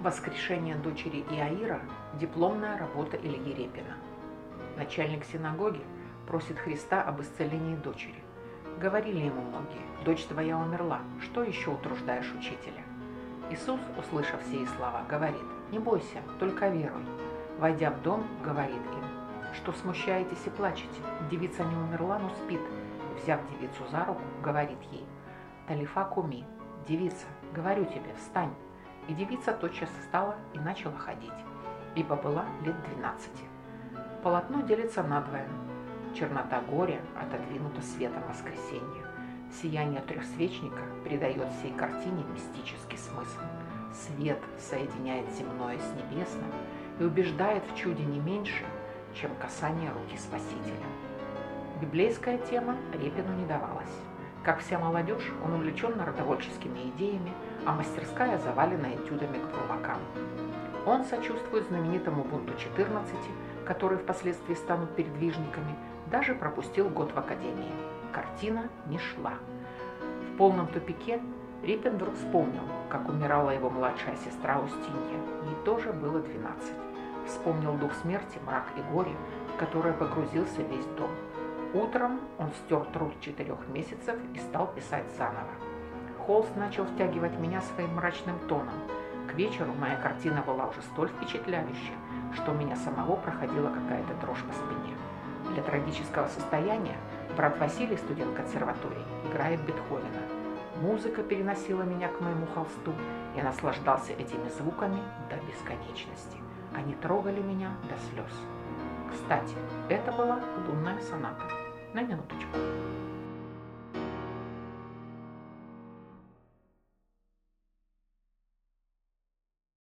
Воскрешение дочери Иаира – дипломная работа Ильи Репина. Начальник синагоги просит Христа об исцелении дочери. Говорили ему многие, дочь твоя умерла, что еще утруждаешь учителя? Иисус, услышав сие слова, говорит, не бойся, только веруй. Войдя в дом, говорит им, что смущаетесь и плачете, девица не умерла, но спит. Взяв девицу за руку, говорит ей, Талифа куми, девица, говорю тебе, встань. И девица тотчас встала и начала ходить, ибо была лет двенадцати. Полотно делится надвое. Чернота горя отодвинута светом воскресенья. Сияние трехсвечника придает всей картине мистический смысл. Свет соединяет земное с небесным и убеждает в чуде не меньше, чем касание руки Спасителя. Библейская тема Репину не давалась. Как вся молодежь, он увлечен народовольческими идеями, а мастерская завалена этюдами к промокам. Он сочувствует знаменитому бунту 14, которые впоследствии станут передвижниками, даже пропустил год в академии. Картина не шла. В полном тупике Риппен вдруг вспомнил, как умирала его младшая сестра Устинья. Ей тоже было 12. Вспомнил дух смерти, мрак и горе, в которое погрузился весь дом. Утром он стер труд четырех месяцев и стал писать заново. Холст начал втягивать меня своим мрачным тоном. К вечеру моя картина была уже столь впечатляющая, что у меня самого проходила какая-то дрожь по спине. Для трагического состояния брат Василий, студент консерватории, играет Бетховена. Музыка переносила меня к моему холсту, я наслаждался этими звуками до бесконечности. Они трогали меня до слез. Кстати, это была лунная соната. На минуточку.